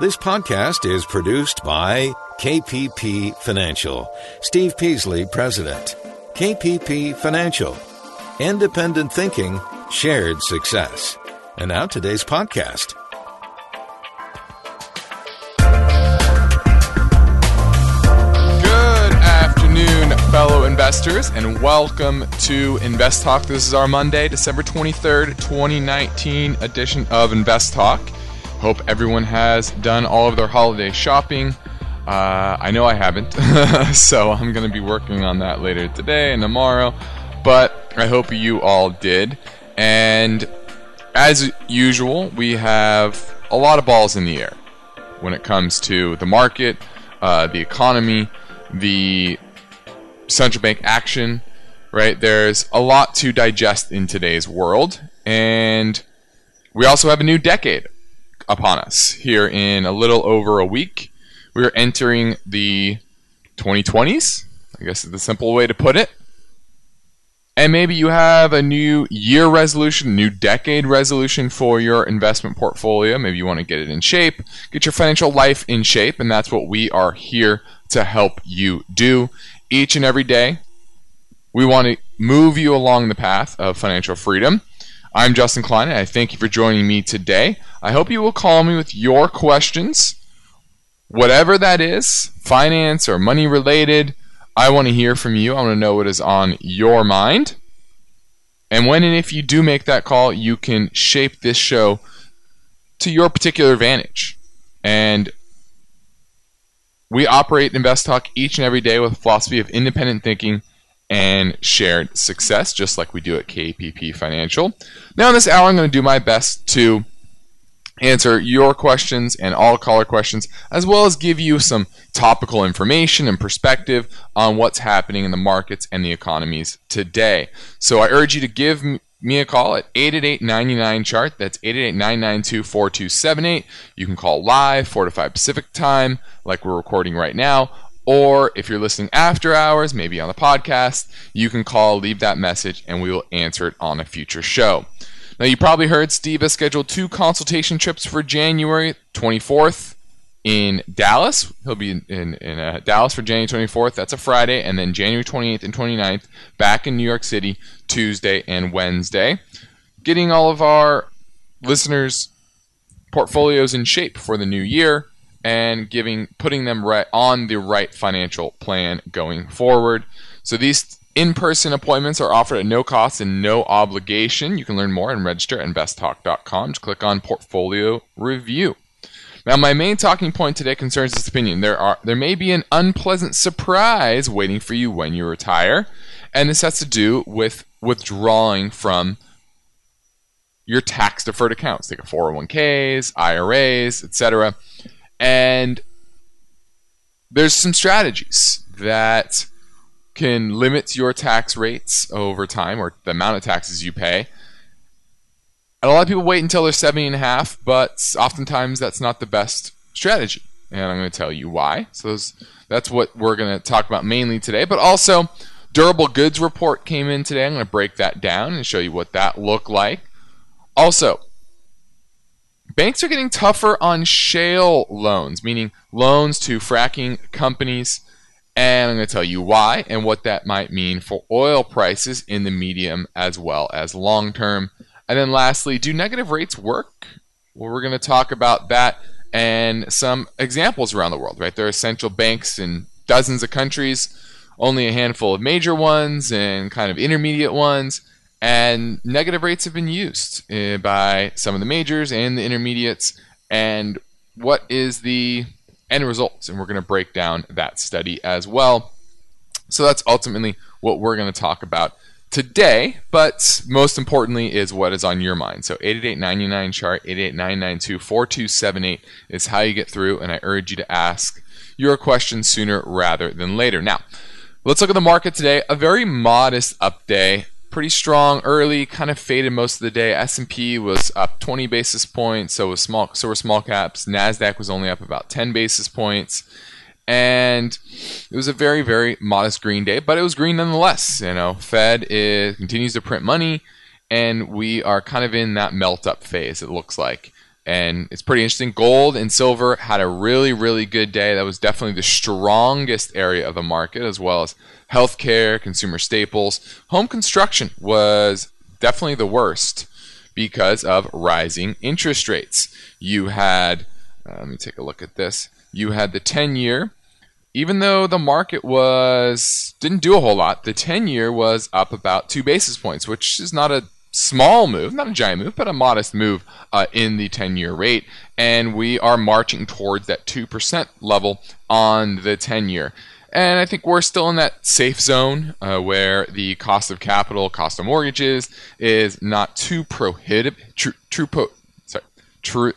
This podcast is produced by KPP Financial. Steve Peasley, President. KPP Financial. Independent thinking, shared success. And now today's podcast. Good afternoon, fellow investors, and welcome to Invest Talk. This is our Monday, December 23rd, 2019 edition of Invest Talk. Hope everyone has done all of their holiday shopping. Uh, I know I haven't, so I'm going to be working on that later today and tomorrow, but I hope you all did. And as usual, we have a lot of balls in the air when it comes to the market, uh, the economy, the central bank action, right? There's a lot to digest in today's world. And we also have a new decade upon us here in a little over a week. We're entering the 2020s, I guess is the simple way to put it. And maybe you have a new year resolution, new decade resolution for your investment portfolio. Maybe you want to get it in shape, get your financial life in shape, and that's what we are here to help you do each and every day. We want to move you along the path of financial freedom. I'm Justin Klein, and I thank you for joining me today. I hope you will call me with your questions, whatever that is, finance or money related. I want to hear from you. I want to know what is on your mind. And when and if you do make that call, you can shape this show to your particular advantage. And we operate Invest Talk each and every day with a philosophy of independent thinking and shared success, just like we do at KPP Financial. Now, in this hour, I'm going to do my best to answer your questions and all caller questions, as well as give you some topical information and perspective on what's happening in the markets and the economies today. So I urge you to give me a call at 888 chart. That's 888 992 4278. You can call live, 4 to 5 Pacific time, like we're recording right now, or if you're listening after hours, maybe on the podcast, you can call, leave that message, and we will answer it on a future show. Now, you probably heard Steve has scheduled two consultation trips for January 24th in Dallas. He'll be in, in, in uh, Dallas for January 24th. That's a Friday. And then January 28th and 29th back in New York City, Tuesday and Wednesday. Getting all of our listeners' portfolios in shape for the new year and giving putting them right on the right financial plan going forward. So these in-person appointments are offered at no cost and no obligation. You can learn more and register at investtalk.com. Just click on portfolio review. Now, my main talking point today concerns this opinion. There are there may be an unpleasant surprise waiting for you when you retire, and this has to do with withdrawing from your tax deferred accounts, like 401ks, IRAs, etc. And there's some strategies that can limit your tax rates over time or the amount of taxes you pay. And a lot of people wait until they're 70 and a half, but oftentimes that's not the best strategy. And I'm going to tell you why. So those, that's what we're going to talk about mainly today. But also, durable goods report came in today. I'm going to break that down and show you what that looked like. Also, Banks are getting tougher on shale loans, meaning loans to fracking companies. And I'm going to tell you why and what that might mean for oil prices in the medium as well as long term. And then lastly, do negative rates work? Well, we're going to talk about that and some examples around the world, right? There are central banks in dozens of countries, only a handful of major ones and kind of intermediate ones and negative rates have been used uh, by some of the majors and the intermediates. And what is the end results? And we're going to break down that study as well. So that's ultimately what we're going to talk about today. But most importantly, is what is on your mind. So 888 chart 888 4278 is how you get through. And I urge you to ask your question sooner rather than later. Now, let's look at the market today. A very modest up day pretty strong early, kind of faded most of the day. S&P was up 20 basis points, so was small so were small caps. Nasdaq was only up about 10 basis points. And it was a very, very modest green day, but it was green nonetheless. You know, Fed is, continues to print money, and we are kind of in that melt up phase, it looks like. And it's pretty interesting. Gold and silver had a really, really good day. That was definitely the strongest area of the market, as well as healthcare, consumer staples. Home construction was definitely the worst because of rising interest rates. You had, uh, let me take a look at this. You had the 10 year, even though the market was didn't do a whole lot, the 10 year was up about two basis points, which is not a small move, not a giant move, but a modest move uh, in the 10 year rate. And we are marching towards that 2% level on the 10 year. And I think we're still in that safe zone uh, where the cost of capital, cost of mortgages is not too prohibitive. True, true, po- sorry, true,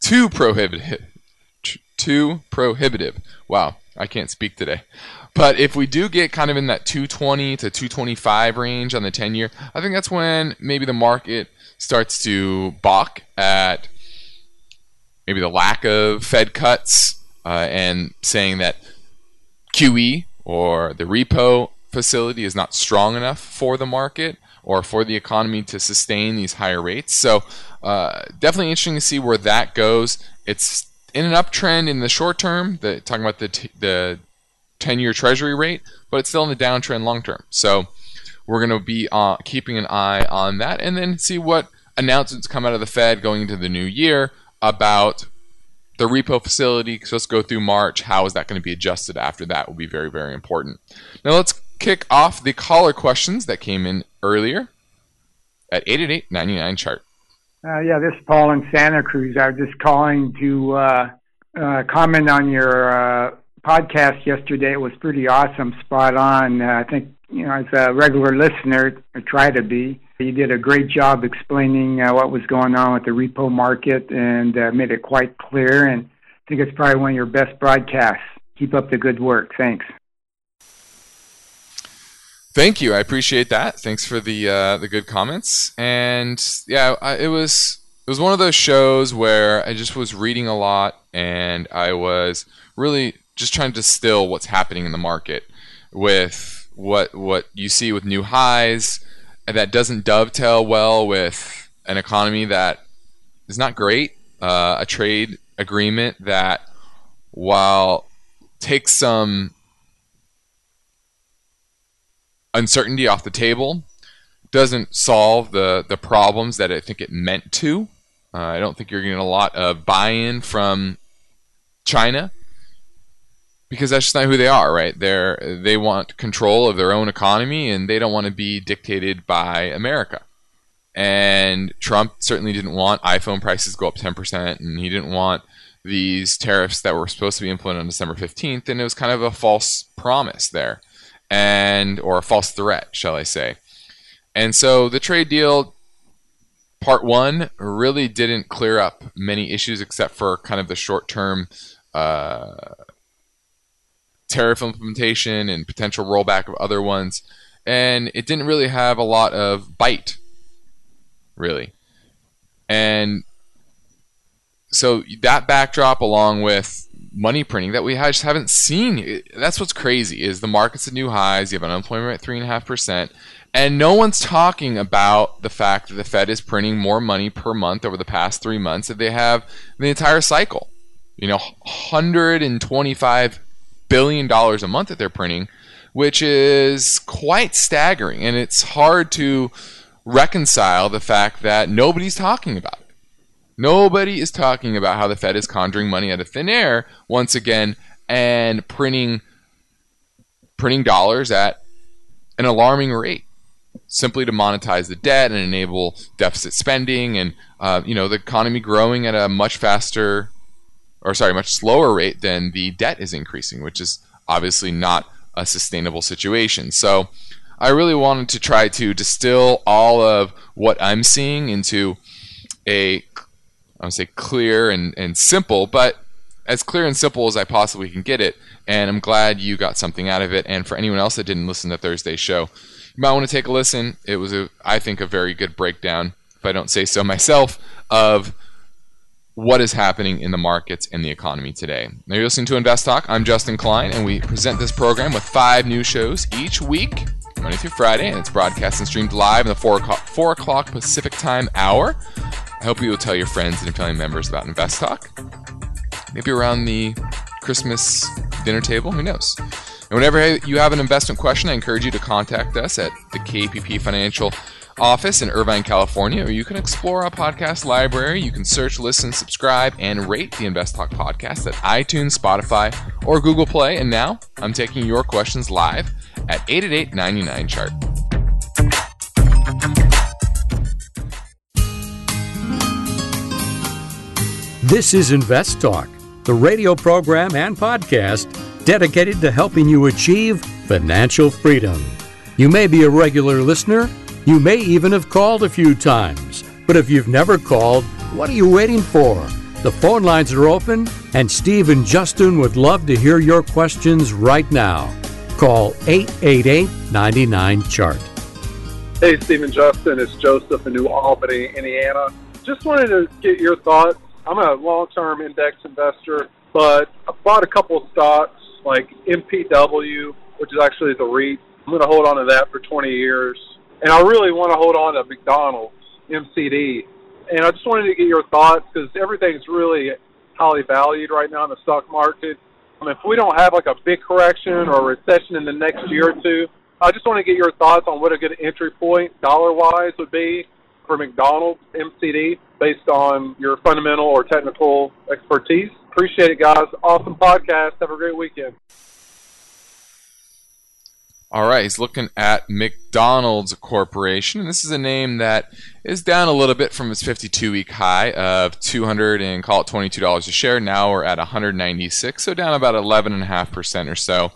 too prohibitive. Too prohibitive. Wow, I can't speak today. But if we do get kind of in that 220 to 225 range on the 10 year, I think that's when maybe the market starts to balk at maybe the lack of Fed cuts uh, and saying that QE or the repo facility is not strong enough for the market or for the economy to sustain these higher rates. So, uh, definitely interesting to see where that goes. It's in an uptrend in the short term, the, talking about the, t- the 10 year treasury rate, but it's still in the downtrend long term. So we're going to be uh, keeping an eye on that and then see what announcements come out of the Fed going into the new year about the repo facility. So let's go through March. How is that going to be adjusted after that will be very, very important. Now let's kick off the caller questions that came in earlier at 888 99 chart. Uh, yeah, this is Paul in Santa Cruz. I was just calling to uh, uh, comment on your uh, podcast yesterday. It was pretty awesome, spot on. Uh, I think you know, as a regular listener, I try to be. You did a great job explaining uh, what was going on with the repo market and uh, made it quite clear. And I think it's probably one of your best broadcasts. Keep up the good work. Thanks. Thank you. I appreciate that. Thanks for the uh, the good comments. And yeah, I, it was it was one of those shows where I just was reading a lot and I was really just trying to distill what's happening in the market with what what you see with new highs that doesn't dovetail well with an economy that is not great uh, a trade agreement that while takes some uncertainty off the table doesn't solve the the problems that I think it meant to uh, I don't think you're getting a lot of buy-in from China because that's just not who they are, right? They're they want control of their own economy and they don't want to be dictated by America. And Trump certainly didn't want iPhone prices go up 10% and he didn't want these tariffs that were supposed to be implemented on December 15th and it was kind of a false promise there and or a false threat, shall I say. And so the trade deal part 1 really didn't clear up many issues except for kind of the short-term uh, tariff implementation and potential rollback of other ones. And it didn't really have a lot of bite, really. And so that backdrop, along with money printing that we just haven't seen, that's what's crazy. Is the market's at new highs? You have unemployment at three and a half percent, and no one's talking about the fact that the Fed is printing more money per month over the past three months that they have the entire cycle. You know, 125 billion dollars a month that they're printing, which is quite staggering. And it's hard to reconcile the fact that nobody's talking about it. Nobody is talking about how the Fed is conjuring money out of thin air once again and printing printing dollars at an alarming rate simply to monetize the debt and enable deficit spending and uh, you know the economy growing at a much faster or sorry, much slower rate than the debt is increasing, which is obviously not a sustainable situation. So I really wanted to try to distill all of what I'm seeing into a I would say clear and, and simple, but as clear and simple as I possibly can get it. And I'm glad you got something out of it. And for anyone else that didn't listen to Thursday's show, you might want to take a listen. It was, a, I think, a very good breakdown, if I don't say so myself, of what is happening in the markets and the economy today. Now you're listening to Invest Talk. I'm Justin Klein, and we present this program with five new shows each week, Monday through Friday, and it's broadcast and streamed live in the 4 o'clock, 4 o'clock Pacific Time hour. I hope you will tell your friends and family members about Invest Talk. Maybe around the Christmas dinner table, who knows? And whenever you have an investment question, I encourage you to contact us at the KPP Financial office in Irvine, California, or you can explore our podcast library. You can search, listen, subscribe, and rate the Invest Talk podcast at iTunes, Spotify, or Google Play. And now I'm taking your questions live at 888 99 chart. This is Invest Talk, the radio program and podcast dedicated to helping you achieve financial freedom. You may be a regular listener you may even have called a few times, but if you've never called, what are you waiting for? The phone lines are open, and Steve and Justin would love to hear your questions right now. Call 888 99 Chart. Hey, Steve and Justin, it's Joseph in New Albany, Indiana. Just wanted to get your thoughts. I'm a long term index investor, but I bought a couple of stocks like MPW, which is actually the REIT. I'm going to hold on to that for 20 years and I really want to hold on to McDonald's MCD. And I just wanted to get your thoughts because everything's really highly valued right now in the stock market. I mean, if we don't have like a big correction or a recession in the next year or two, I just want to get your thoughts on what a good entry point dollar wise would be for McDonald's MCD based on your fundamental or technical expertise. Appreciate it, guys. Awesome podcast. Have a great weekend. All right, he's looking at McDonald's Corporation. And this is a name that is down a little bit from its 52 week high of 200 and call it $22 a share. Now we're at 196, so down about 11.5% or so.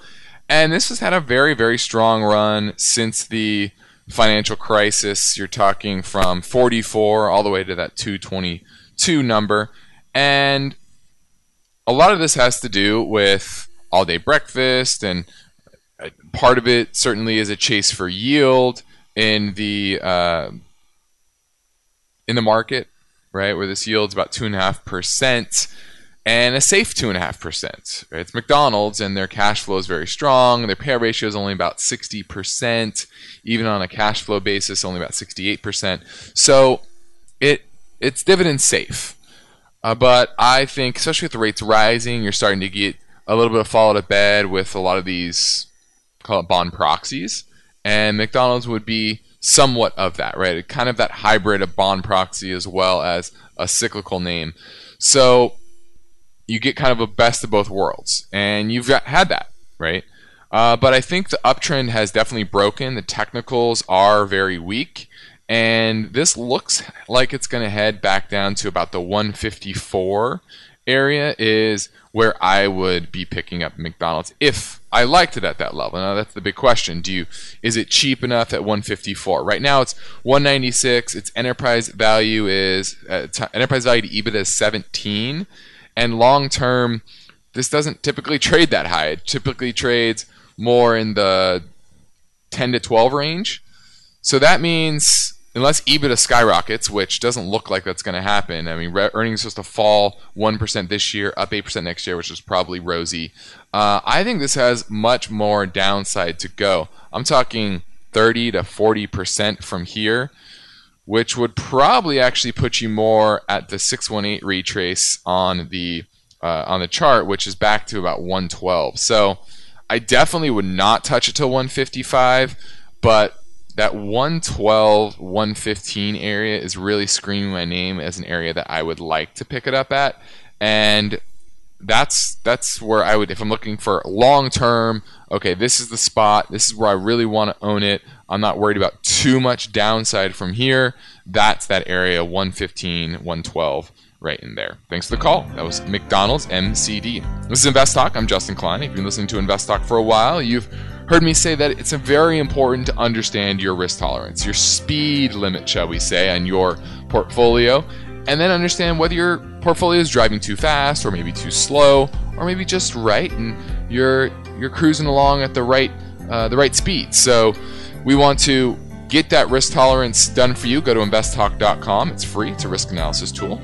And this has had a very, very strong run since the financial crisis. You're talking from 44 all the way to that 222 number. And a lot of this has to do with all day breakfast and part of it certainly is a chase for yield in the uh, in the market, right? Where this yields about two and a half percent and a safe two and a half percent. It's McDonald's, and their cash flow is very strong. Their payout ratio is only about sixty percent, even on a cash flow basis, only about sixty-eight percent. So it it's dividend safe. Uh, but I think, especially with the rates rising, you're starting to get a little bit of fall of bed with a lot of these call it bond proxies, and McDonald's would be somewhat of that, right? Kind of that hybrid of bond proxy as well as a cyclical name. So you get kind of a best of both worlds, and you've got, had that, right? Uh, but I think the uptrend has definitely broken. The technicals are very weak, and this looks like it's going to head back down to about the 154 area. Is where I would be picking up McDonald's if I liked it at that level. Now that's the big question. Do you is it cheap enough at 154? Right now it's 196. Its enterprise value is uh, t- enterprise value to EBITDA is 17, and long term this doesn't typically trade that high. It typically trades more in the 10 to 12 range. So that means unless EBITDA skyrockets, which doesn't look like that's going to happen. I mean, re- earnings supposed to fall 1% this year, up 8% next year, which is probably rosy. Uh, I think this has much more downside to go. I'm talking 30 to 40% from here, which would probably actually put you more at the 618 retrace on the uh, on the chart, which is back to about 112. So I definitely would not touch it till 155, but that 112 115 area is really screaming my name as an area that I would like to pick it up at and that's that's where I would if I'm looking for long term okay this is the spot this is where I really want to own it I'm not worried about too much downside from here that's that area 115 112 right in there. Thanks for the call. That was McDonald's MCD. This is Invest Talk. I'm Justin Klein. If you've been listening to Invest Talk for a while, you've heard me say that it's very important to understand your risk tolerance, your speed limit, shall we say, on your portfolio, and then understand whether your portfolio is driving too fast or maybe too slow or maybe just right and you're you're cruising along at the right uh, the right speed. So we want to get that risk tolerance done for you. Go to investtalk.com. It's free. It's a risk analysis tool.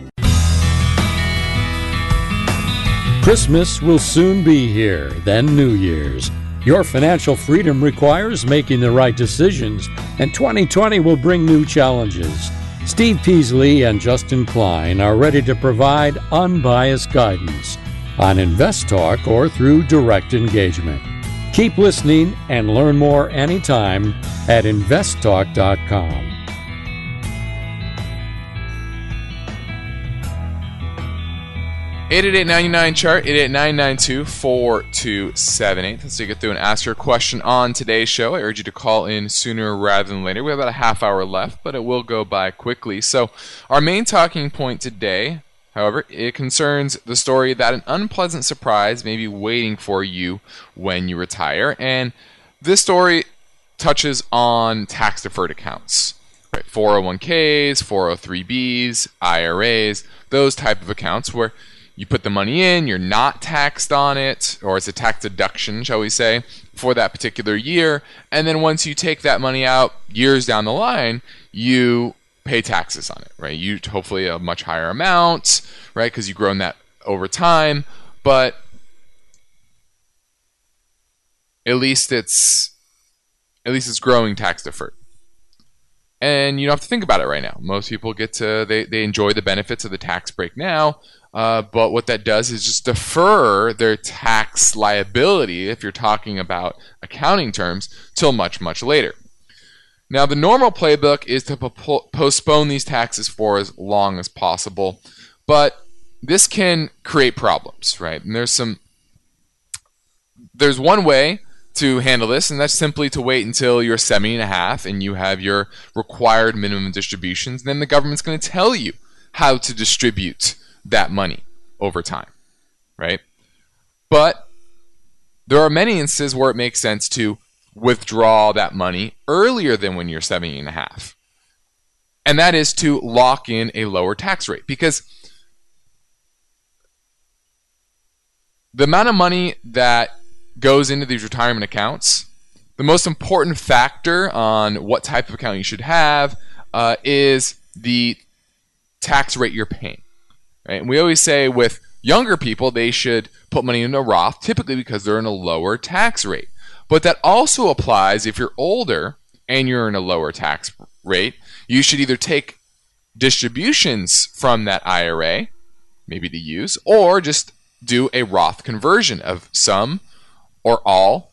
Christmas will soon be here, then New Year's. Your financial freedom requires making the right decisions, and 2020 will bring new challenges. Steve Peasley and Justin Klein are ready to provide unbiased guidance on Invest Talk or through direct engagement. Keep listening and learn more anytime at investtalk.com. Eight eight eight ninety nine chart eight eight nine nine two four two seven eight. Let's take it through and ask your question on today's show. I urge you to call in sooner rather than later. We have about a half hour left, but it will go by quickly. So, our main talking point today However, it concerns the story that an unpleasant surprise may be waiting for you when you retire. And this story touches on tax deferred accounts. Right? 401ks, 403bs, IRAs, those type of accounts where you put the money in, you're not taxed on it, or it's a tax deduction, shall we say, for that particular year. And then once you take that money out years down the line, you pay taxes on it, right? You hopefully a much higher amount, right? Because you've grown that over time, but at least it's at least it's growing tax deferred. And you don't have to think about it right now. Most people get to they, they enjoy the benefits of the tax break now, uh, but what that does is just defer their tax liability, if you're talking about accounting terms, till much, much later. Now, the normal playbook is to po- postpone these taxes for as long as possible, but this can create problems, right? And there's some there's one way to handle this, and that's simply to wait until you're 70 and a half and you have your required minimum distributions. Then the government's going to tell you how to distribute that money over time, right? But there are many instances where it makes sense to withdraw that money earlier than when you're 70 and a half. And that is to lock in a lower tax rate because the amount of money that goes into these retirement accounts, the most important factor on what type of account you should have uh, is the tax rate you're paying. Right? And we always say with younger people, they should put money in a Roth, typically because they're in a lower tax rate. But that also applies if you're older and you're in a lower tax rate. You should either take distributions from that IRA, maybe to use, or just do a Roth conversion of some or all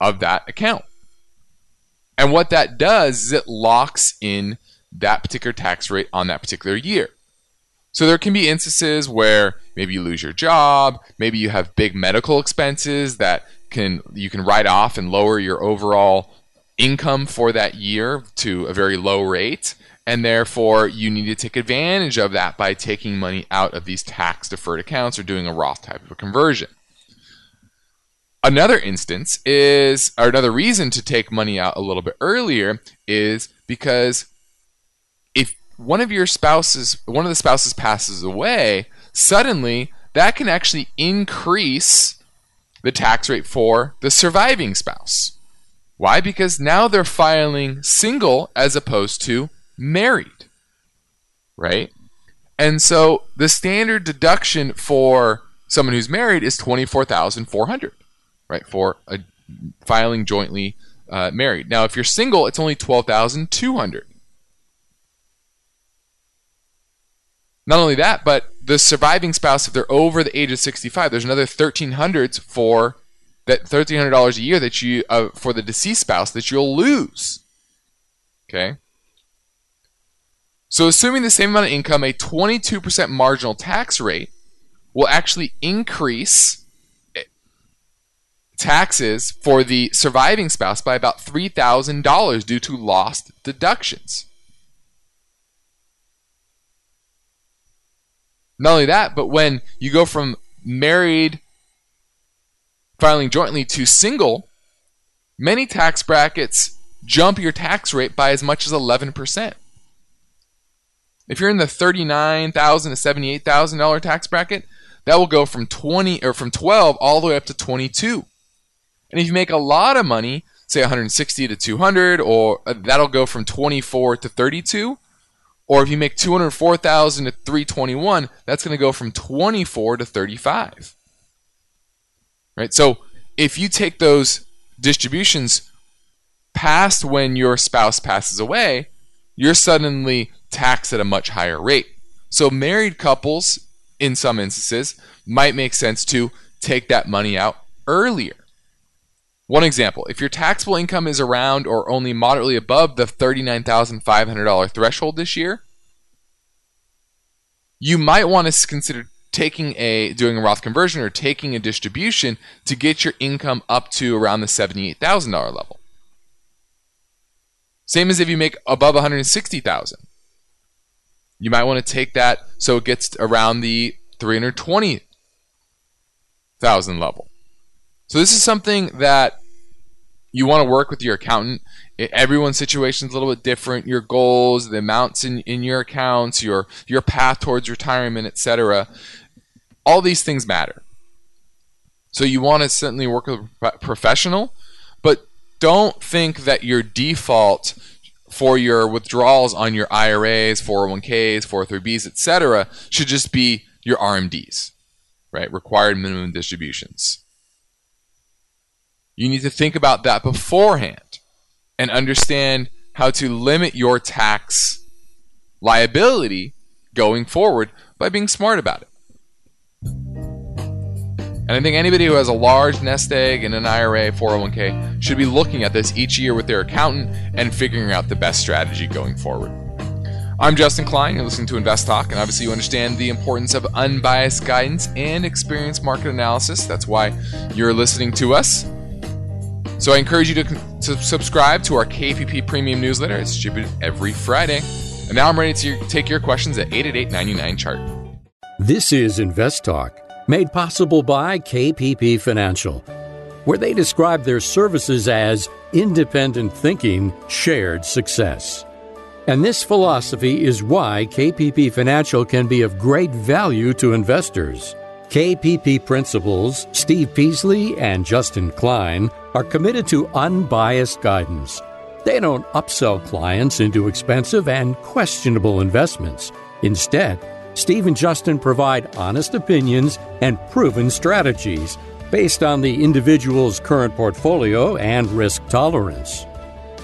of that account. And what that does is it locks in that particular tax rate on that particular year. So there can be instances where maybe you lose your job, maybe you have big medical expenses that can you can write off and lower your overall income for that year to a very low rate and therefore you need to take advantage of that by taking money out of these tax deferred accounts or doing a Roth type of a conversion. Another instance is, or another reason to take money out a little bit earlier is because if one of your spouses, one of the spouses passes away, suddenly that can actually increase the tax rate for the surviving spouse. Why? Because now they're filing single as opposed to married. Right? And so the standard deduction for someone who's married is 24,400, right? For a, filing jointly uh, married. Now, if you're single, it's only 12,200. Not only that, but the surviving spouse, if they're over the age of 65, there's another 1300 for that $1,300 a year that you uh, for the deceased spouse that you'll lose. Okay. So, assuming the same amount of income, a 22% marginal tax rate will actually increase taxes for the surviving spouse by about $3,000 due to lost deductions. Not only that, but when you go from married filing jointly to single, many tax brackets jump your tax rate by as much as 11%. If you're in the $39,000 to $78,000 tax bracket, that will go from 20 or from 12 all the way up to 22. And if you make a lot of money, say 160 to 200 or uh, that'll go from 24 to 32 or if you make 204,000 to 321, that's going to go from 24 to 35. Right? So if you take those distributions past when your spouse passes away, you're suddenly taxed at a much higher rate. So, married couples, in some instances, might make sense to take that money out earlier. One example if your taxable income is around or only moderately above the $39,500 threshold this year, you might want to consider taking a doing a Roth conversion or taking a distribution to get your income up to around the $78,000 level. Same as if you make above 160,000. You might want to take that so it gets around the 320,000 level. So this is something that you want to work with your accountant. Everyone's situation is a little bit different. Your goals, the amounts in, in your accounts, your your path towards retirement, etc. All these things matter. So you want to certainly work with a professional, but don't think that your default for your withdrawals on your IRAs, 401ks, 403bs, etc. should just be your RMDs, right? Required minimum distributions. You need to think about that beforehand and understand how to limit your tax liability going forward by being smart about it. And I think anybody who has a large nest egg in an IRA, 401k, should be looking at this each year with their accountant and figuring out the best strategy going forward. I'm Justin Klein. You're listening to Invest Talk, and obviously, you understand the importance of unbiased guidance and experienced market analysis. That's why you're listening to us. So I encourage you to, to subscribe to our KPP Premium newsletter. It's distributed every Friday. And now I'm ready to take your questions at 888 chart. This is Invest Talk, made possible by KPP Financial, where they describe their services as independent thinking, shared success. And this philosophy is why KPP Financial can be of great value to investors. KPP principals Steve Peasley and Justin Klein are committed to unbiased guidance. They don't upsell clients into expensive and questionable investments. Instead, Steve and Justin provide honest opinions and proven strategies based on the individual's current portfolio and risk tolerance.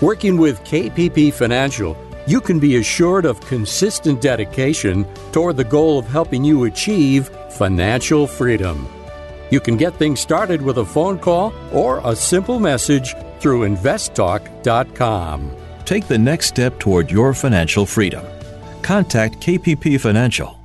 Working with KPP Financial, you can be assured of consistent dedication toward the goal of helping you achieve financial freedom. You can get things started with a phone call or a simple message through investtalk.com. Take the next step toward your financial freedom. Contact KPP Financial.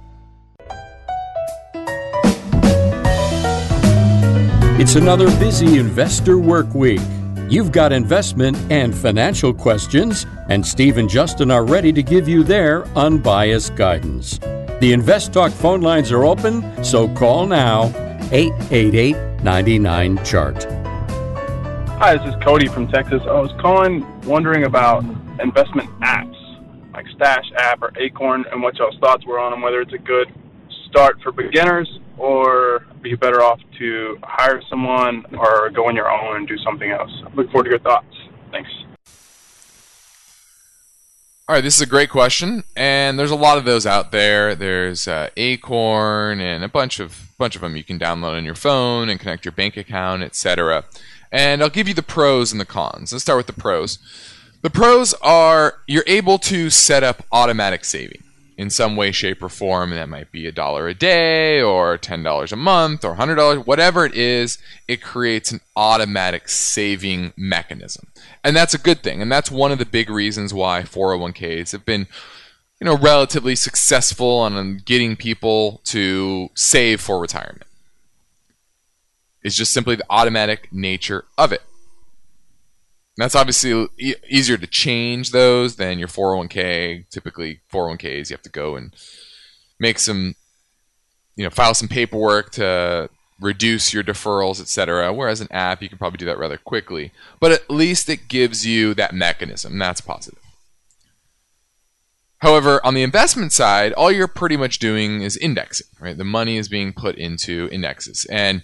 It's another busy investor work week. You've got investment and financial questions, and Steve and Justin are ready to give you their unbiased guidance. The Invest Talk phone lines are open, so call now 888 99 Chart. Hi, this is Cody from Texas. I was calling wondering about investment apps like Stash app or Acorn and what y'all's thoughts were on them, whether it's a good start for beginners or be better off to hire someone or go on your own and do something else? Look forward to your thoughts. Thanks. All right, this is a great question, and there's a lot of those out there. There's uh, Acorn and a bunch of bunch of them you can download on your phone and connect your bank account, etc. And I'll give you the pros and the cons. Let's start with the pros. The pros are you're able to set up automatic saving in some way, shape, or form. And that might be a dollar a day or $10 a month or $100, whatever it is, it creates an automatic saving mechanism. And that's a good thing. And that's one of the big reasons why 401ks have been you know, relatively successful on getting people to save for retirement. It's just simply the automatic nature of it. That's obviously e- easier to change those than your 401k. Typically, 401ks you have to go and make some, you know, file some paperwork to reduce your deferrals, etc. Whereas an app, you can probably do that rather quickly. But at least it gives you that mechanism. That's positive. However, on the investment side, all you're pretty much doing is indexing, right? The money is being put into indexes. And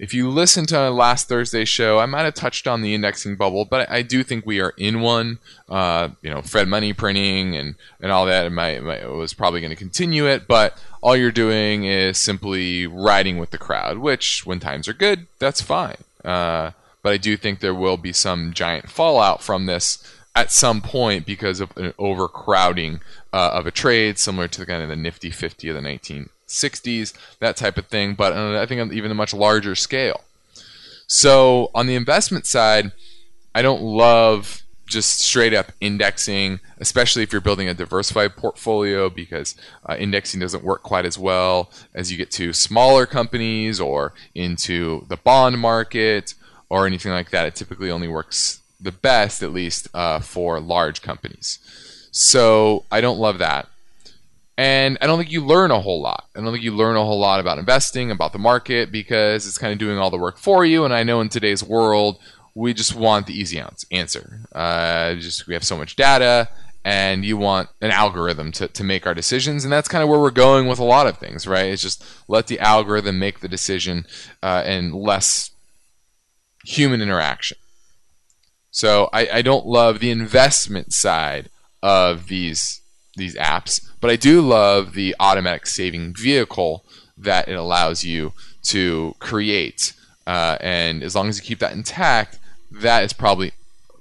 if you listen to last Thursday's show, I might have touched on the indexing bubble, but I do think we are in one. Uh, you know, Fed money printing and, and all that might, might, was probably going to continue it, but all you're doing is simply riding with the crowd, which when times are good, that's fine. Uh, but I do think there will be some giant fallout from this at some point because of an overcrowding uh, of a trade, similar to the kind of the Nifty 50 of the 1960s, that type of thing. But uh, I think on even a much larger scale. So on the investment side, I don't love just straight up indexing, especially if you're building a diversified portfolio, because uh, indexing doesn't work quite as well as you get to smaller companies or into the bond market or anything like that. It typically only works the best, at least, uh, for large companies. So I don't love that. And I don't think you learn a whole lot. I don't think you learn a whole lot about investing, about the market, because it's kind of doing all the work for you. And I know in today's world, we just want the easy answer. Uh, just we have so much data, and you want an algorithm to, to make our decisions, and that's kind of where we're going with a lot of things, right? It's just let the algorithm make the decision, uh, and less human interaction. So I, I don't love the investment side of these these apps, but I do love the automatic saving vehicle that it allows you to create. Uh, and as long as you keep that intact, that is probably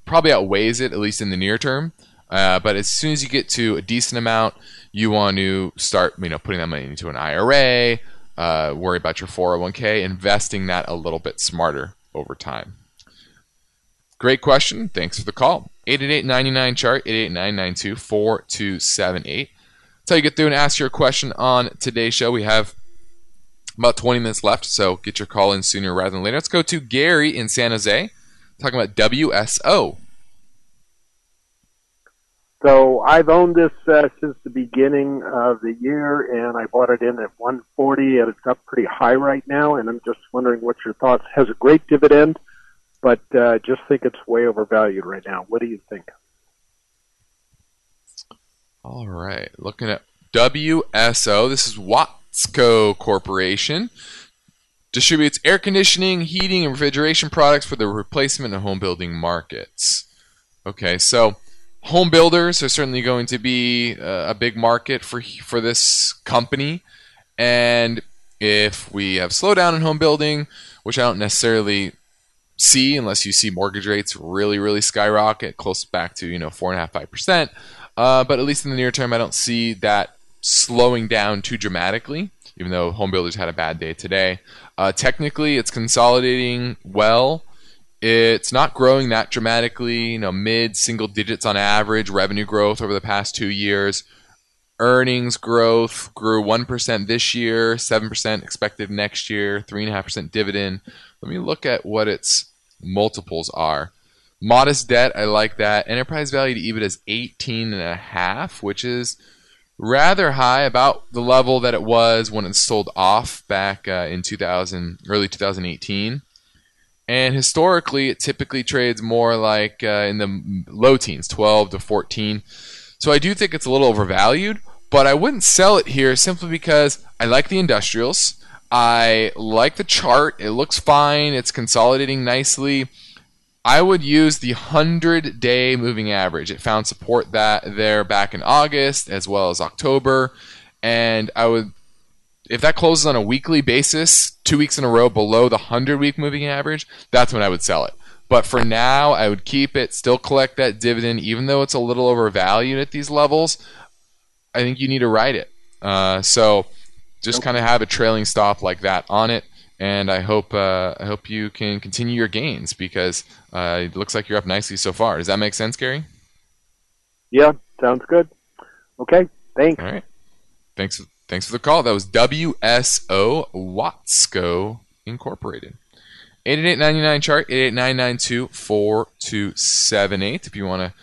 probably outweighs it at least in the near term. Uh, but as soon as you get to a decent amount, you want to start you know putting that money into an IRA. Uh, worry about your 401k, investing that a little bit smarter over time. Great question. Thanks for the call. 888 chart 888 4278 That's how you get through and ask your question on today's show. We have about 20 minutes left, so get your call in sooner rather than later. Let's go to Gary in San Jose talking about WSO. So I've owned this uh, since the beginning of the year, and I bought it in at 140, and it's up pretty high right now. And I'm just wondering what your thoughts. Has a great dividend, but uh, just think it's way overvalued right now. What do you think? All right, looking at WSO. This is Watsco Corporation. Distributes air conditioning, heating, and refrigeration products for the replacement and home building markets. Okay, so home builders are certainly going to be uh, a big market for for this company, and if we have slowdown in home building, which I don't necessarily see unless you see mortgage rates really, really skyrocket, close back to you know four and a half, five percent. Uh, but at least in the near term, I don't see that slowing down too dramatically. Even though home builders had a bad day today, uh, technically it's consolidating well. It's not growing that dramatically. You know, mid single digits on average revenue growth over the past two years. Earnings growth grew one percent this year, seven percent expected next year, three and a half percent dividend. Let me look at what its multiples are. Modest debt, I like that. Enterprise value to EBIT is 18 and a half, which is rather high, about the level that it was when it sold off back uh, in 2000, early 2018. And historically, it typically trades more like uh, in the low teens, 12 to 14. So I do think it's a little overvalued, but I wouldn't sell it here simply because I like the industrials. I like the chart. It looks fine. It's consolidating nicely. I would use the 100 day moving average. It found support that there back in August as well as October. And I would, if that closes on a weekly basis, two weeks in a row below the 100 week moving average, that's when I would sell it. But for now, I would keep it, still collect that dividend, even though it's a little overvalued at these levels. I think you need to ride it. Uh, so just kind of have a trailing stop like that on it. And I hope uh, I hope you can continue your gains because uh, it looks like you're up nicely so far. Does that make sense, Gary? Yeah, sounds good. Okay, thanks. All right, thanks. Thanks for the call. That was WSO Watsco Incorporated. 888 chart 888 if you want to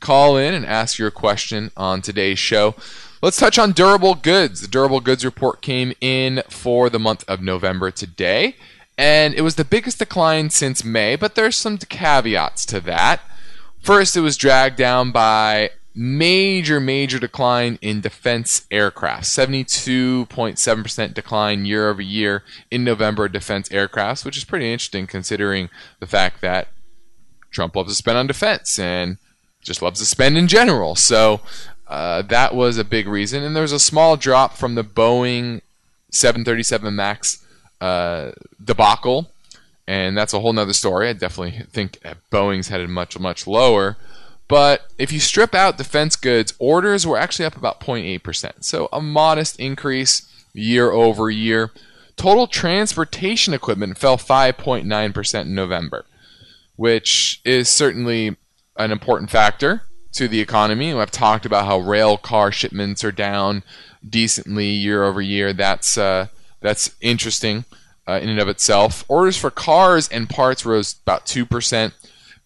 call in and ask your question on today's show. Let's touch on durable goods. The durable goods report came in for the month of November today, and it was the biggest decline since May, but there's some caveats to that. First, it was dragged down by major, major decline in defense aircraft. 72.7% decline year over year in November defense aircrafts, which is pretty interesting considering the fact that Trump loves to spend on defense and just loves to spend in general. So uh, that was a big reason. And there was a small drop from the Boeing 737 MAX uh, debacle. And that's a whole nother story. I definitely think Boeing's headed much, much lower. But if you strip out defense goods, orders were actually up about 0.8%. So a modest increase year over year. Total transportation equipment fell 5.9% in November, which is certainly an important factor to the economy. I've talked about how rail car shipments are down decently year over year. That's uh, that's interesting uh, in and of itself. Orders for cars and parts rose about two percent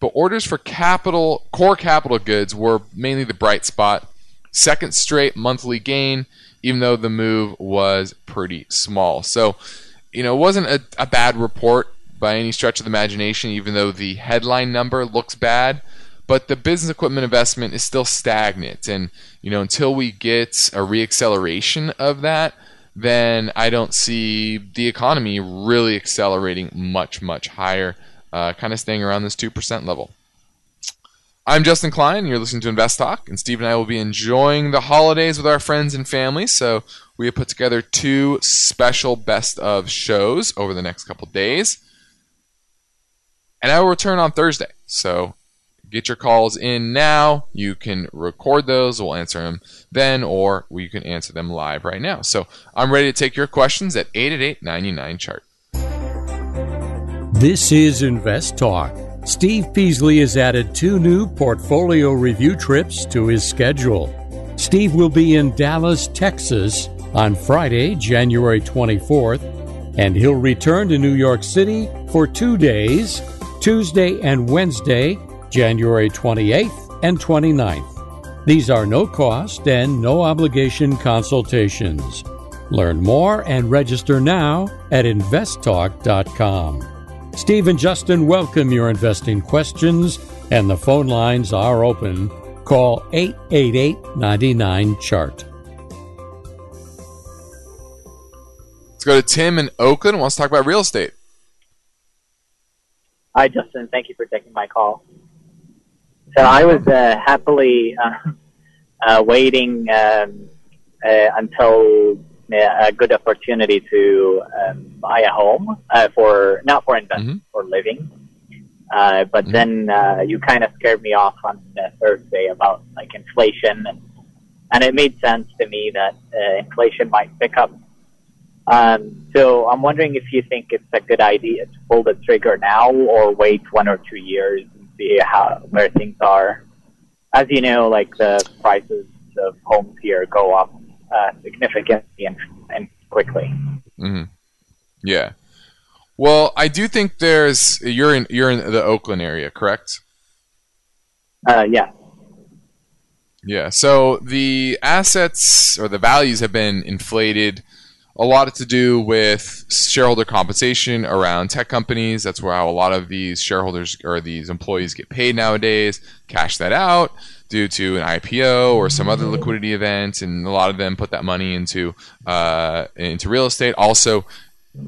but orders for capital core capital goods were mainly the bright spot. Second straight monthly gain, even though the move was pretty small. So, you know, it wasn't a, a bad report by any stretch of the imagination, even though the headline number looks bad. But the business equipment investment is still stagnant, and you know, until we get a reacceleration of that, then I don't see the economy really accelerating much, much higher uh, kind of staying around this 2% level. I'm Justin Klein. You're listening to Invest Talk, and Steve and I will be enjoying the holidays with our friends and family. So we have put together two special best of shows over the next couple days, and I will return on Thursday. So get your calls in now. You can record those. We'll answer them then, or we can answer them live right now. So I'm ready to take your questions at 888 99 chart. This is Invest Talk. Steve Peasley has added two new portfolio review trips to his schedule. Steve will be in Dallas, Texas on Friday, January 24th, and he'll return to New York City for two days, Tuesday and Wednesday, January 28th and 29th. These are no cost and no obligation consultations. Learn more and register now at investtalk.com. Steve and Justin welcome your investing questions, and the phone lines are open. Call 888 99 Chart. Let's go to Tim in Oakland. Wants to talk about real estate. Hi, Justin. Thank you for taking my call. So I was uh, happily uh, uh, waiting um, uh, until a good opportunity to um, buy a home uh, for not for investment mm-hmm. for living. Uh, but mm-hmm. then uh, you kind of scared me off on Thursday about like inflation, and, and it made sense to me that uh, inflation might pick up. Um, so I'm wondering if you think it's a good idea to pull the trigger now or wait one or two years see how where things are. As you know, like the prices of homes here go up uh, significantly and, and quickly. Mm-hmm. Yeah. Well, I do think there's you're in you're in the Oakland area, correct? Uh, yeah. Yeah. So the assets or the values have been inflated. A lot to do with shareholder compensation around tech companies. That's where how a lot of these shareholders or these employees get paid nowadays. Cash that out due to an IPO or some other liquidity event, and a lot of them put that money into uh, into real estate. Also,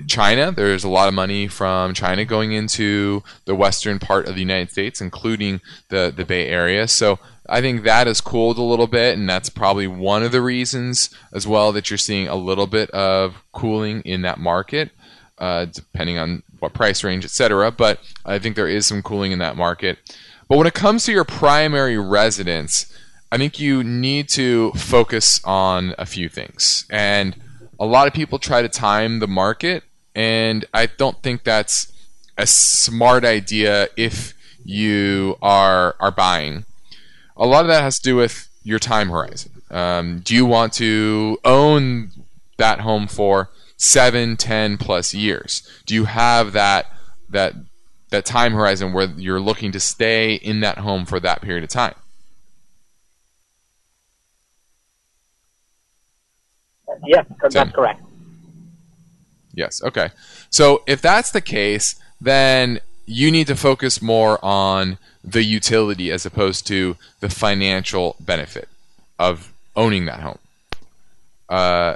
China. There's a lot of money from China going into the western part of the United States, including the the Bay Area. So I think that has cooled a little bit, and that's probably one of the reasons as well that you're seeing a little bit of cooling in that market, uh, depending on what price range, etc. But I think there is some cooling in that market. But when it comes to your primary residence, I think you need to focus on a few things. And a lot of people try to time the market, and I don't think that's a smart idea if you are are buying. A lot of that has to do with your time horizon. Um, do you want to own that home for seven, ten plus years? Do you have that that that time horizon where you're looking to stay in that home for that period of time. Yes, that's correct. Yes, okay. So if that's the case, then you need to focus more on the utility as opposed to the financial benefit of owning that home. Uh,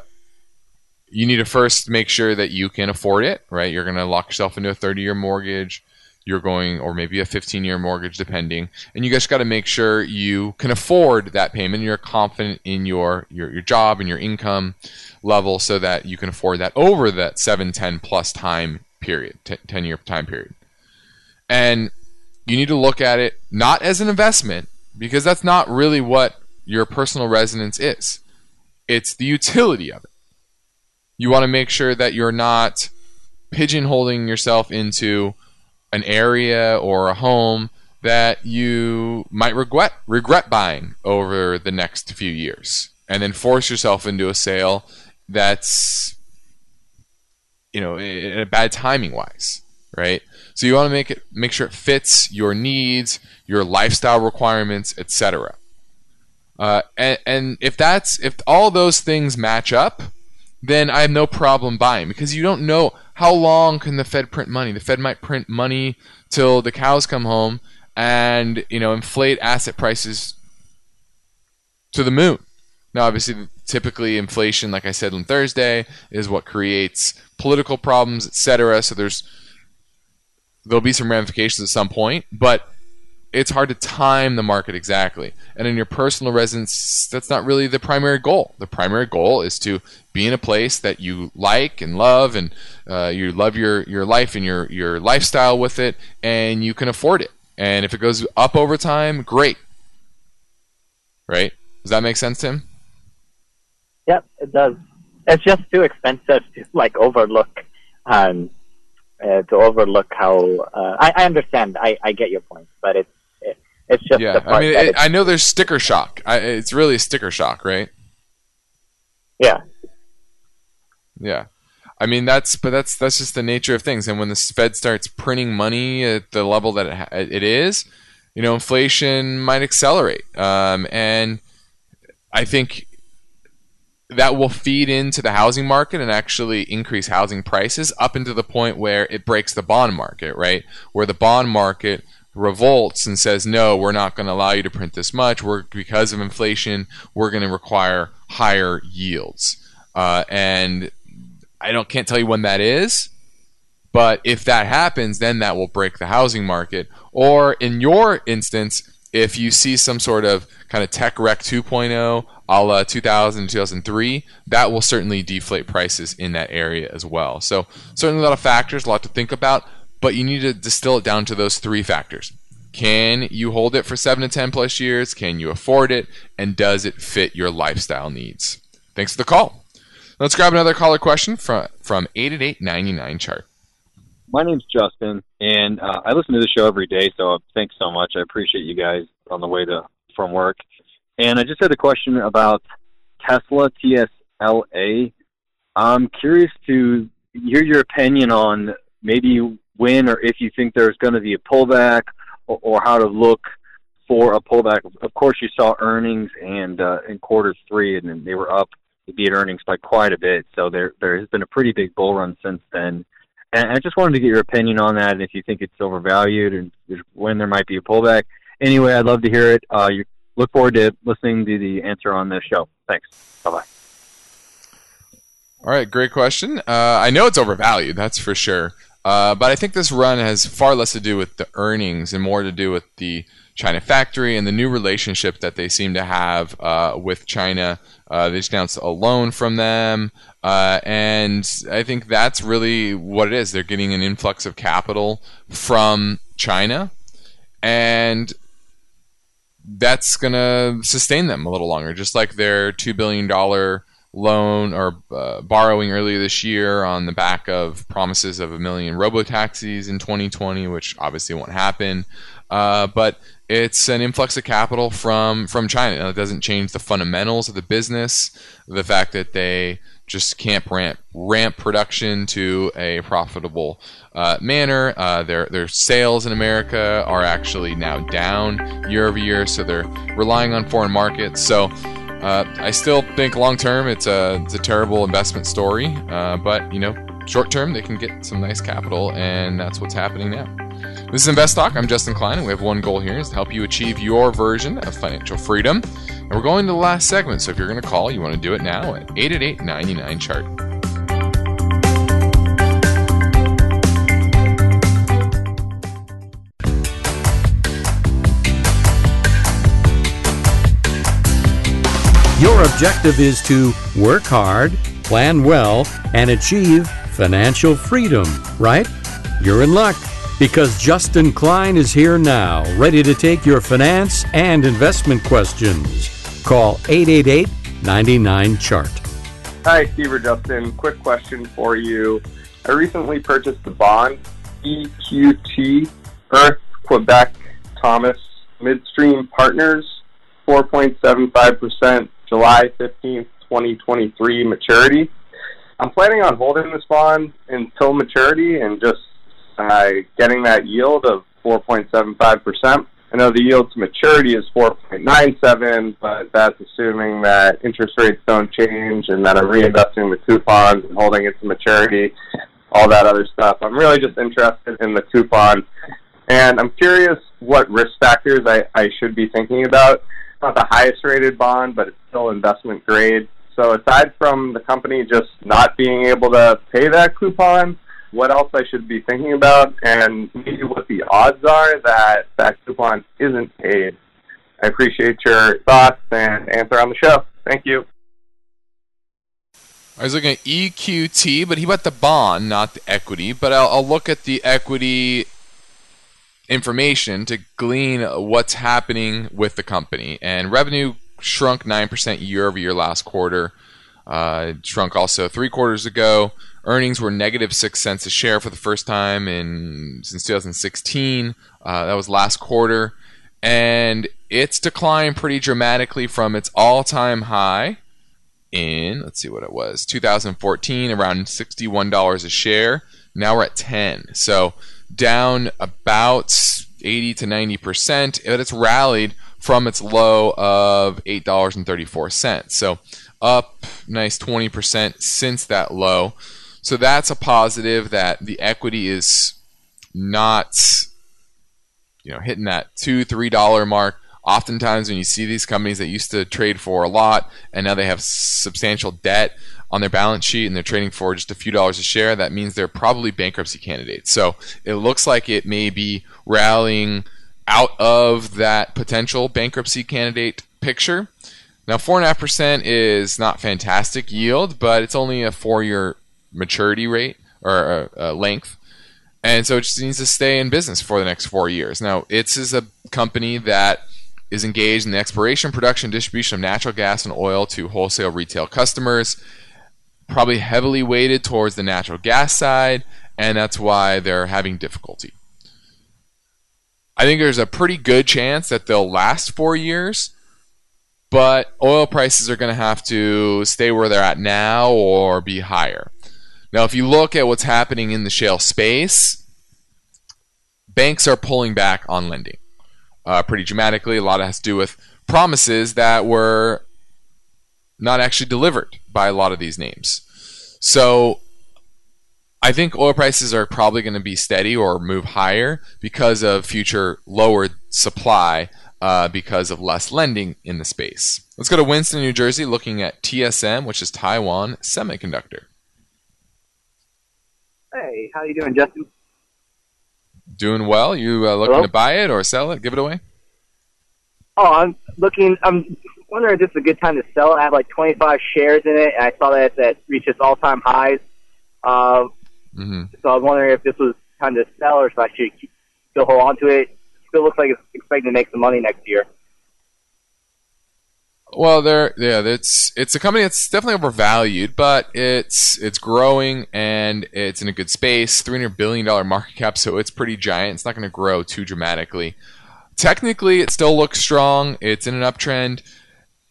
you need to first make sure that you can afford it, right? You're going to lock yourself into a 30 year mortgage you're going, or maybe a 15 year mortgage, depending. And you just got to make sure you can afford that payment. You're confident in your, your, your job and your income level so that you can afford that over that 7, 10 plus time period, 10 year time period. And you need to look at it not as an investment, because that's not really what your personal residence is. It's the utility of it. You want to make sure that you're not pigeonholing yourself into an area or a home that you might regret regret buying over the next few years and then force yourself into a sale that's you know bad timing wise right? So you want to make it make sure it fits your needs your lifestyle requirements etc uh, and, and if that's if all those things match up then i have no problem buying because you don't know how long can the fed print money. The fed might print money till the cows come home and you know inflate asset prices to the moon. Now, obviously, typically inflation, like I said on Thursday, is what creates political problems, etc. So there's there'll be some ramifications at some point, but it's hard to time the market exactly. And in your personal residence, that's not really the primary goal. The primary goal is to be in a place that you like and love, and uh, you love your, your life and your, your lifestyle with it, and you can afford it. And if it goes up over time, great. Right? Does that make sense, Tim? Yep, it does. It's just too expensive to like overlook, um, uh, to overlook how. Uh, I, I understand. I, I get your point, but it's it, it's just yeah. I mean, it, I know there's sticker shock. I, it's really a sticker shock, right? Yeah. Yeah. I mean that's but that's that's just the nature of things. And when the Fed starts printing money at the level that it, it is, you know, inflation might accelerate. Um, and I think that will feed into the housing market and actually increase housing prices up into the point where it breaks the bond market, right? Where the bond market revolts and says, "No, we're not going to allow you to print this much. We're because of inflation, we're going to require higher yields." Uh, and I don't can't tell you when that is, but if that happens, then that will break the housing market. Or in your instance, if you see some sort of kind of tech wreck 2.0 a la 2000 2003 that will certainly deflate prices in that area as well. So certainly a lot of factors a lot to think about but you need to distill it down to those three factors. Can you hold it for 7 to 10 plus years? Can you afford it? And does it fit your lifestyle needs? Thanks for the call. Let's grab another caller question from from 888 chart my name's Justin, and uh, I listen to the show every day. So thanks so much. I appreciate you guys on the way to from work. And I just had a question about Tesla TSLA. I'm curious to hear your opinion on maybe when or if you think there's going to be a pullback or, or how to look for a pullback. Of course, you saw earnings and uh, in quarter three, and they were up. Beat earnings by quite a bit. So there there has been a pretty big bull run since then. And I just wanted to get your opinion on that, and if you think it's overvalued, and when there might be a pullback. Anyway, I'd love to hear it. Uh, you look forward to listening to the answer on this show. Thanks. Bye bye. All right, great question. Uh, I know it's overvalued, that's for sure. Uh, but I think this run has far less to do with the earnings and more to do with the China factory and the new relationship that they seem to have uh, with China. Uh, they just announced a loan from them. Uh, and I think that's really what it is. They're getting an influx of capital from China. And that's going to sustain them a little longer, just like their $2 billion loan or uh, borrowing earlier this year on the back of promises of a million robo taxis in 2020, which obviously won't happen. Uh, but it's an influx of capital from from China. Now, it doesn't change the fundamentals of the business. The fact that they just can't ramp ramp production to a profitable uh, manner. Uh, their their sales in America are actually now down year over year, so they're relying on foreign markets. So uh, I still think long term it's a it's a terrible investment story, uh, but you know short term they can get some nice capital, and that's what's happening now. This is Invest. I'm Justin Klein, and we have one goal here is to help you achieve your version of financial freedom. And we're going to the last segment, so if you're going to call, you want to do it now at 888 99 chart. Your objective is to work hard, plan well, and achieve financial freedom, right? You're in luck. because Justin Klein is here now, ready to take your finance and investment questions. Call 888 99 Chart. Hi, Steve or Justin. Quick question for you. I recently purchased the bond EQT Earth Quebec Thomas Midstream Partners 4.75% July 15th, 2023 maturity. I'm planning on holding this bond until maturity and just uh, getting that yield of 4.75%. I know the yield to maturity is 4.97, but that's assuming that interest rates don't change and that I'm reinvesting the coupons and holding it to maturity, all that other stuff. I'm really just interested in the coupon. And I'm curious what risk factors I, I should be thinking about. It's not the highest rated bond, but it's still investment grade. So aside from the company just not being able to pay that coupon, what else I should be thinking about, and maybe what the odds are that that coupon isn't paid. I appreciate your thoughts and answer on the show. Thank you. I was looking at EQT, but he bought the bond, not the equity. But I'll, I'll look at the equity information to glean what's happening with the company. And revenue shrunk 9% year over year last quarter. Uh, shrunk also three quarters ago. Earnings were negative six cents a share for the first time in since 2016. Uh, that was last quarter, and it's declined pretty dramatically from its all-time high in let's see what it was 2014 around $61 a share now we're at 10 so down about 80 to 90 percent but it's rallied from its low of $8.34 so up nice 20 percent since that low so that's a positive that the equity is not, you know, hitting that two, three dollar mark. Oftentimes, when you see these companies that used to trade for a lot and now they have substantial debt on their balance sheet and they're trading for just a few dollars a share, that means they're probably bankruptcy candidates. So it looks like it may be rallying out of that potential bankruptcy candidate picture. Now, 4.5% is not fantastic yield, but it's only a four year maturity rate or uh, length. And so it just needs to stay in business for the next four years. Now, it's is a company that is engaged in the exploration, production, distribution of natural gas and oil to wholesale retail customers, probably heavily weighted towards the natural gas side, and that's why they're having difficulty. I think there's a pretty good chance that they'll last four years, but oil prices are going to have to stay where they're at now or be higher. Now, if you look at what's happening in the shale space, banks are pulling back on lending uh, pretty dramatically. A lot has to do with promises that were not actually delivered by a lot of these names. So I think oil prices are probably going to be steady or move higher because of future lower supply uh, because of less lending in the space. Let's go to Winston, New Jersey, looking at TSM, which is Taiwan Semiconductor. Hey, how you doing, Justin? Doing well. You uh, looking Hello? to buy it or sell it? Give it away. Oh, I'm looking. I'm wondering if this is a good time to sell. I have like 25 shares in it, and I saw that that reached its all-time highs. Uh, mm-hmm. So I was wondering if this was time to sell, or if I should keep, still hold on to it. Still looks like it's expecting to make some money next year. Well, there, yeah, it's it's a company that's definitely overvalued, but it's it's growing and it's in a good space. Three hundred billion dollar market cap, so it's pretty giant. It's not going to grow too dramatically. Technically, it still looks strong. It's in an uptrend,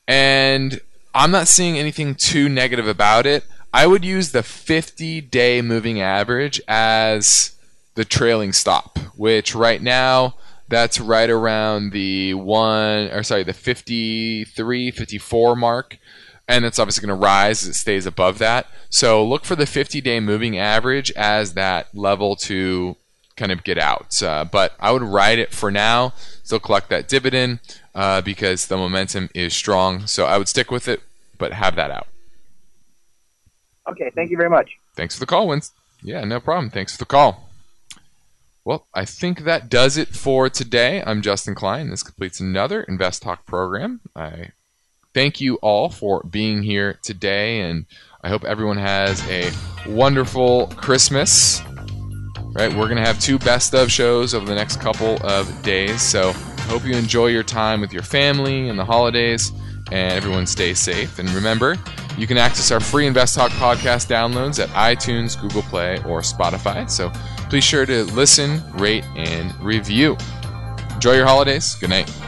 and I'm not seeing anything too negative about it. I would use the 50 day moving average as the trailing stop, which right now that's right around the one or sorry the 53 54 mark. And it's obviously going to rise as it stays above that. So look for the 50 day moving average as that level to kind of get out. Uh, but i would ride it for now. Still collect that dividend uh, because the momentum is strong. So i would stick with it but have that out Okay, thank you very much. thanks for the call Wins. yeah no problem thanks for the call well, I think that does it for today. I'm Justin Klein. This completes another Invest Talk program. I thank you all for being here today, and I hope everyone has a wonderful Christmas. right? We're to have two best of shows over the next couple of days. So I hope you enjoy your time with your family and the holidays and everyone stay safe. And remember, you can access our free Invest Talk podcast downloads at iTunes, Google Play, or Spotify. So please sure to listen, rate, and review. Enjoy your holidays. Good night.